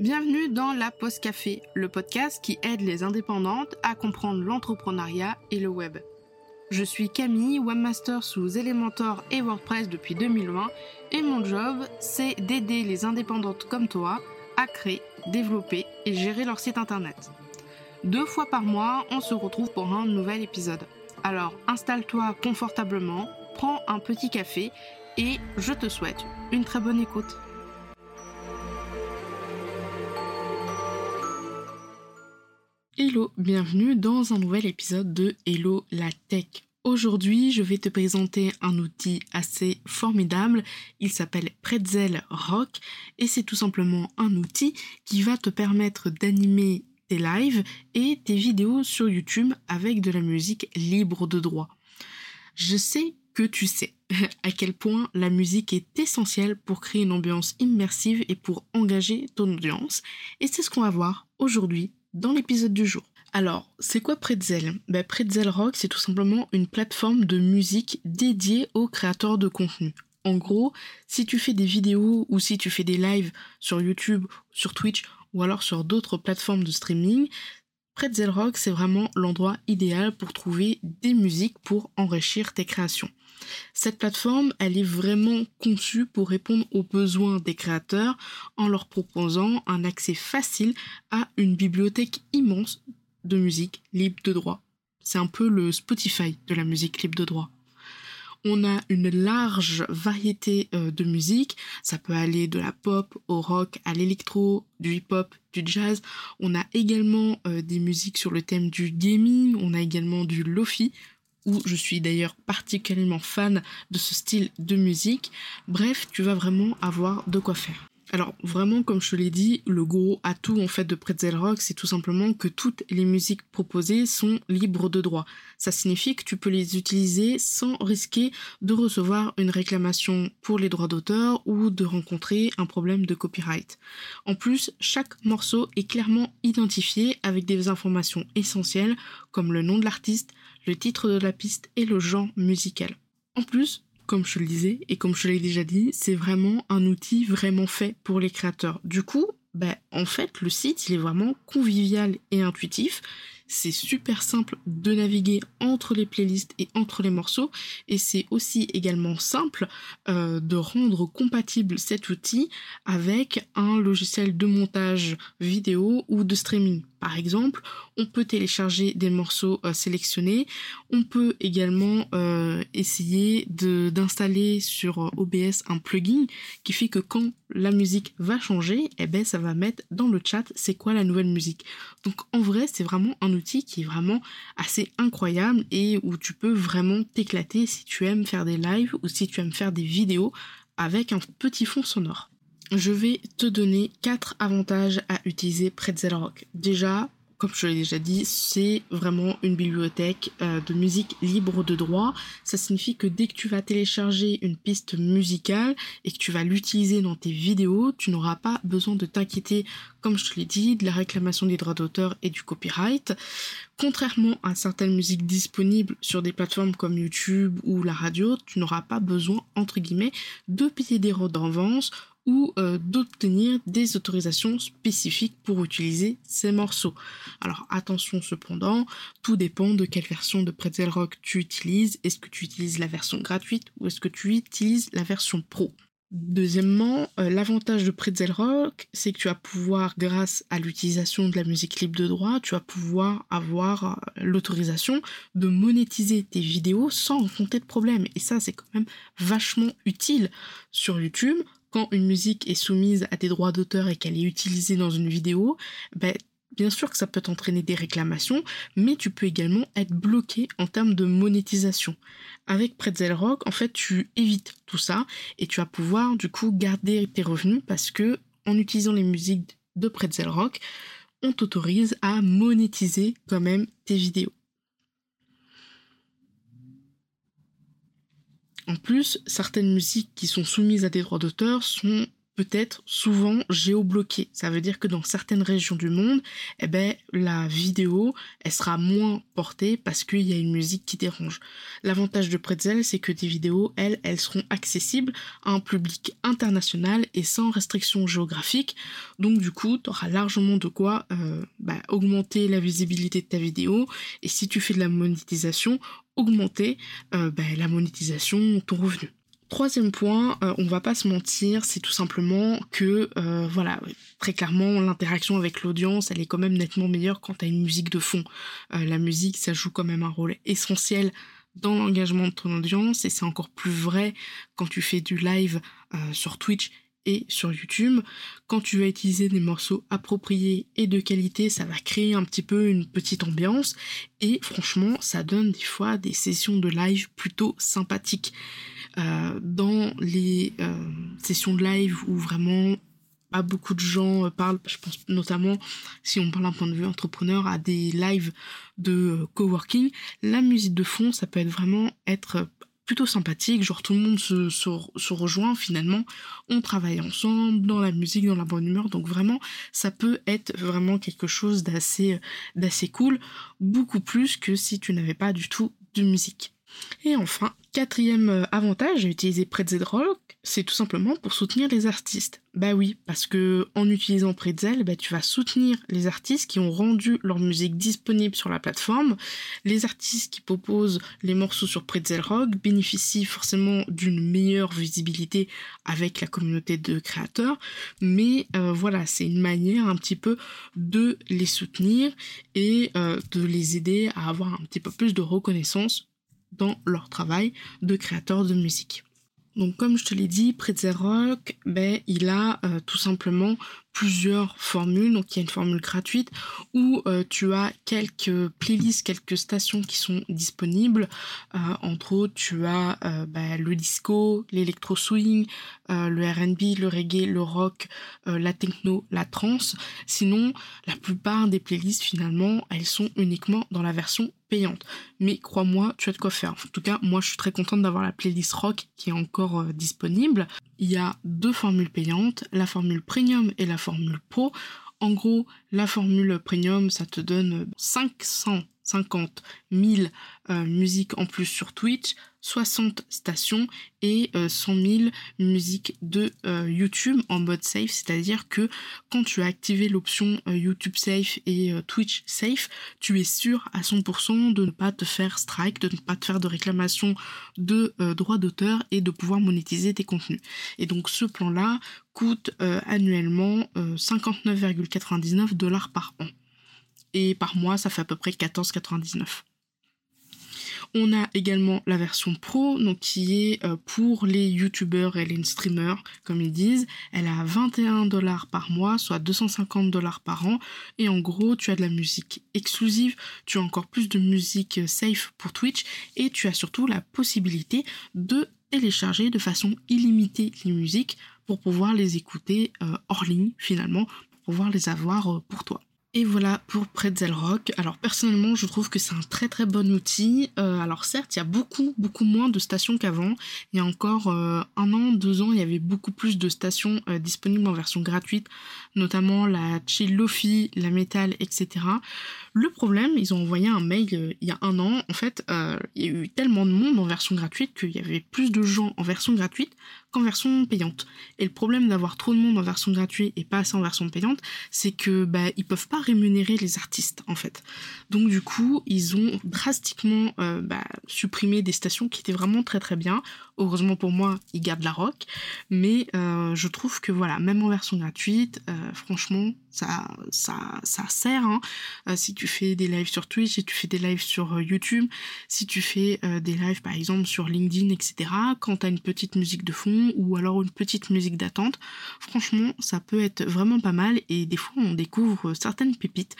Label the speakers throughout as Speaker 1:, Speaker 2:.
Speaker 1: Bienvenue dans La Pause Café, le podcast qui aide les indépendantes à comprendre l'entrepreneuriat et le web. Je suis Camille, webmaster sous Elementor et WordPress depuis 2020 et mon job, c'est d'aider les indépendantes comme toi à créer, développer et gérer leur site internet. Deux fois par mois, on se retrouve pour un nouvel épisode. Alors installe-toi confortablement, prends un petit café et je te souhaite une très bonne écoute. Bienvenue dans un nouvel épisode de Hello la Tech. Aujourd'hui, je vais te présenter un outil assez formidable. Il s'appelle Pretzel Rock et c'est tout simplement un outil qui va te permettre d'animer tes lives et tes vidéos sur YouTube avec de la musique libre de droit. Je sais que tu sais à quel point la musique est essentielle pour créer une ambiance immersive et pour engager ton audience. Et c'est ce qu'on va voir aujourd'hui dans l'épisode du jour. Alors, c'est quoi Pretzel? Ben, Pretzel Rock, c'est tout simplement une plateforme de musique dédiée aux créateurs de contenu. En gros, si tu fais des vidéos ou si tu fais des lives sur YouTube, sur Twitch ou alors sur d'autres plateformes de streaming, Pretzel Rock, c'est vraiment l'endroit idéal pour trouver des musiques pour enrichir tes créations. Cette plateforme, elle est vraiment conçue pour répondre aux besoins des créateurs en leur proposant un accès facile à une bibliothèque immense de musique libre de droit. C'est un peu le Spotify de la musique libre de droit. On a une large variété euh, de musique. Ça peut aller de la pop au rock, à l'électro, du hip-hop, du jazz. On a également euh, des musiques sur le thème du gaming. On a également du lofi où je suis d'ailleurs particulièrement fan de ce style de musique. Bref, tu vas vraiment avoir de quoi faire. Alors vraiment, comme je te l'ai dit, le gros atout en fait de Pretzel Rock, c'est tout simplement que toutes les musiques proposées sont libres de droit. Ça signifie que tu peux les utiliser sans risquer de recevoir une réclamation pour les droits d'auteur ou de rencontrer un problème de copyright. En plus, chaque morceau est clairement identifié avec des informations essentielles comme le nom de l'artiste, le titre de la piste et le genre musical. En plus, comme je le disais et comme je l'ai déjà dit, c'est vraiment un outil vraiment fait pour les créateurs. Du coup, ben, en fait, le site, il est vraiment convivial et intuitif. C'est super simple de naviguer entre les playlists et entre les morceaux. Et c'est aussi également simple euh, de rendre compatible cet outil avec un logiciel de montage vidéo ou de streaming. Par exemple, on peut télécharger des morceaux euh, sélectionnés. On peut également euh, essayer d'installer sur OBS un plugin qui fait que quand la musique va changer, eh ben ça va mettre dans le chat c'est quoi la nouvelle musique. Donc en vrai, c'est vraiment un outil qui est vraiment assez incroyable et où tu peux vraiment t'éclater si tu aimes faire des lives ou si tu aimes faire des vidéos avec un petit fond sonore je vais te donner quatre avantages à utiliser Pretzel Rock. Déjà, comme je l'ai déjà dit, c'est vraiment une bibliothèque euh, de musique libre de droit. Ça signifie que dès que tu vas télécharger une piste musicale et que tu vas l'utiliser dans tes vidéos, tu n'auras pas besoin de t'inquiéter, comme je te l'ai dit, de la réclamation des droits d'auteur et du copyright. Contrairement à certaines musiques disponibles sur des plateformes comme YouTube ou la radio, tu n'auras pas besoin, entre guillemets, de payer des redevances ou euh, d'obtenir des autorisations spécifiques pour utiliser ces morceaux. Alors attention cependant, tout dépend de quelle version de Pretzel Rock tu utilises. Est-ce que tu utilises la version gratuite ou est-ce que tu utilises la version pro? Deuxièmement, euh, l'avantage de Pretzel Rock, c'est que tu vas pouvoir, grâce à l'utilisation de la musique libre de droit, tu vas pouvoir avoir euh, l'autorisation de monétiser tes vidéos sans rencontrer de problème. Et ça, c'est quand même vachement utile sur YouTube quand une musique est soumise à des droits d'auteur et qu'elle est utilisée dans une vidéo, ben, bien sûr que ça peut entraîner des réclamations, mais tu peux également être bloqué en termes de monétisation. Avec Pretzel Rock, en fait, tu évites tout ça et tu vas pouvoir du coup garder tes revenus parce que en utilisant les musiques de Pretzel Rock, on t'autorise à monétiser quand même tes vidéos. En plus, certaines musiques qui sont soumises à des droits d'auteur sont peut-être souvent géobloqué. Ça veut dire que dans certaines régions du monde, eh ben, la vidéo, elle sera moins portée parce qu'il y a une musique qui dérange. L'avantage de Pretzel, c'est que tes vidéos, elles, elles seront accessibles à un public international et sans restriction géographique. Donc du coup, tu auras largement de quoi euh, bah, augmenter la visibilité de ta vidéo. Et si tu fais de la monétisation, augmenter euh, bah, la monétisation, ton revenu. Troisième point, euh, on va pas se mentir, c'est tout simplement que, euh, voilà, très clairement, l'interaction avec l'audience, elle est quand même nettement meilleure quand tu as une musique de fond. La musique, ça joue quand même un rôle essentiel dans l'engagement de ton audience et c'est encore plus vrai quand tu fais du live sur Twitch et sur YouTube. Quand tu vas utiliser des morceaux appropriés et de qualité, ça va créer un petit peu une petite ambiance et franchement, ça donne des fois des sessions de live plutôt sympathiques. Euh, dans les euh, sessions de live où vraiment pas beaucoup de gens euh, parlent, je pense notamment si on parle d'un point de vue entrepreneur à des lives de coworking, la musique de fond ça peut être vraiment être plutôt sympathique, genre tout le monde se, se, rejoint finalement, on travaille ensemble dans la musique, dans la bonne humeur, donc vraiment ça peut être vraiment quelque chose d'assez d'assez cool, beaucoup plus que si tu n'avais pas du tout de musique. Et enfin, quatrième euh, avantage utiliser Pretzel Rock, c'est tout simplement pour soutenir les artistes. Bah oui, parce que en utilisant Pretzel, bah tu vas soutenir les artistes qui ont rendu leur musique disponible sur la plateforme. Les artistes qui proposent les morceaux sur Pretzel Rock bénéficient forcément d'une meilleure visibilité avec la communauté de créateurs, mais euh, voilà, c'est une manière un petit peu de les soutenir et euh, de les aider à avoir un petit peu plus de reconnaissance dans leur travail de créateur de musique. Donc comme je te l'ai dit, Pretzel Rock, ben, il a euh, tout simplement plusieurs formules. Donc il y a une formule gratuite où euh, tu as quelques playlists, quelques stations qui sont disponibles. Euh, entre autres, tu as ben, le disco, l'électro swing, le R&B, le reggae, le rock, la techno, la trance. Sinon, la plupart des playlists finalement, elles sont uniquement dans la version payante. Mais crois-moi, tu as de quoi faire. En tout cas, moi je suis très contente d'avoir la playlist rock qui est encore euh, disponible. Il y a deux formules payantes, la formule premium et la formule pro. En gros, la formule premium, ça te donne 550 000 euh, musiques en plus sur Twitch, 60 stations et 100 euh, 000 musiques de euh, YouTube en mode safe, c'est-à-dire que quand tu as activé l'option YouTube Safe et Twitch Safe, tu es sûr à 100% de ne pas te faire strike, de ne pas te faire de réclamation de droits d'auteur et de pouvoir monétiser tes contenus. Et donc ce plan-là coûte annuellement 59,99 dollars par an. Et par mois, ça fait à peu près 14,99. On a également la version pro, donc qui est euh, pour les youtubeurs et les streamers, comme ils disent. Elle a 21 dollars par mois, soit 250 dollars par an. Et en gros, tu as de la musique exclusive, tu as encore plus de musique euh, safe pour Twitch et tu as surtout la possibilité de télécharger de façon illimitée les musiques pour pouvoir les écouter euh, hors ligne finalement, pour pouvoir les avoir pour toi. Et voilà pour Pretzel Rock. Alors personnellement, je trouve que c'est un très très bon outil. Euh, alors certes, il y a beaucoup beaucoup moins de stations qu'avant. Il y a encore euh, un an, deux ans, il y avait beaucoup plus de stations euh, disponibles en version gratuite, notamment la Chill Lofi, la Metal, etc. Le problème, ils ont envoyé un mail il y a un an. En fait, il y a eu tellement de monde en version gratuite qu'il y avait plus de gens en version gratuite qu'en version payante. Et le problème d'avoir trop de monde en version gratuite et pas assez en version payante, c'est que bah, ils peuvent pas rémunérer les artistes en fait. Donc du coup, ils ont drastiquement euh, bah, supprimé des stations qui étaient vraiment très très bien. Heureusement pour moi, ils gardent la rock, mais euh, je trouve que voilà, même en version gratuite, euh, franchement, ça, ça, ça sert. Hein. Euh, si tu fais des lives sur Twitch, si tu fais des lives sur euh, YouTube, si tu fais euh, des lives par exemple sur LinkedIn, etc. Quand tu as une petite musique de fond ou alors une petite musique d'attente, franchement, ça peut être vraiment pas mal et des fois on découvre certaines pépites.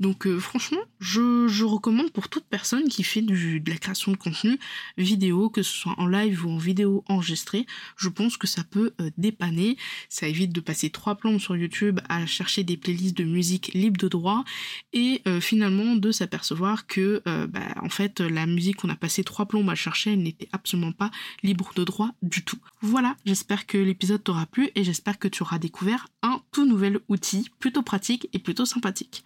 Speaker 1: Donc franchement, je, recommande pour toute personne qui fait du, de la création de contenu vidéo, que ce soit en live ou en vidéo enregistrée, je pense que ça peut dépanner. Ça évite de passer trois plombes sur YouTube à chercher des playlists de musique libre de droit et euh, finalement de s'apercevoir que bah, en fait la musique qu'on a passé trois plombes à chercher n'était absolument pas libre de droit du tout. Voilà, j'espère que l'épisode t'aura plu et j'espère que tu auras découvert un tout nouvel outil plutôt pratique et plutôt sympathique.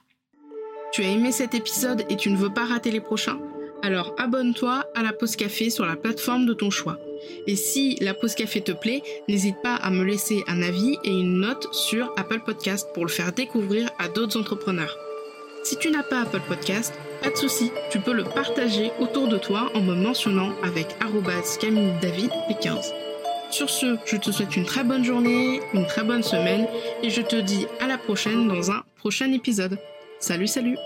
Speaker 1: Tu as aimé cet épisode et tu ne veux pas rater les prochains? Alors abonne-toi à la pause café sur la plateforme de ton choix. Et si la pause café te plaît, n'hésite pas à me laisser un avis et une note sur Apple Podcast pour le faire découvrir à d'autres entrepreneurs. Si tu n'as pas Apple Podcast, pas de souci, tu peux le partager autour de toi en me mentionnant avec Camille David et 15. Sur ce, je te souhaite une très bonne journée, une très bonne semaine et je te dis à la prochaine dans un prochain épisode. Salut salut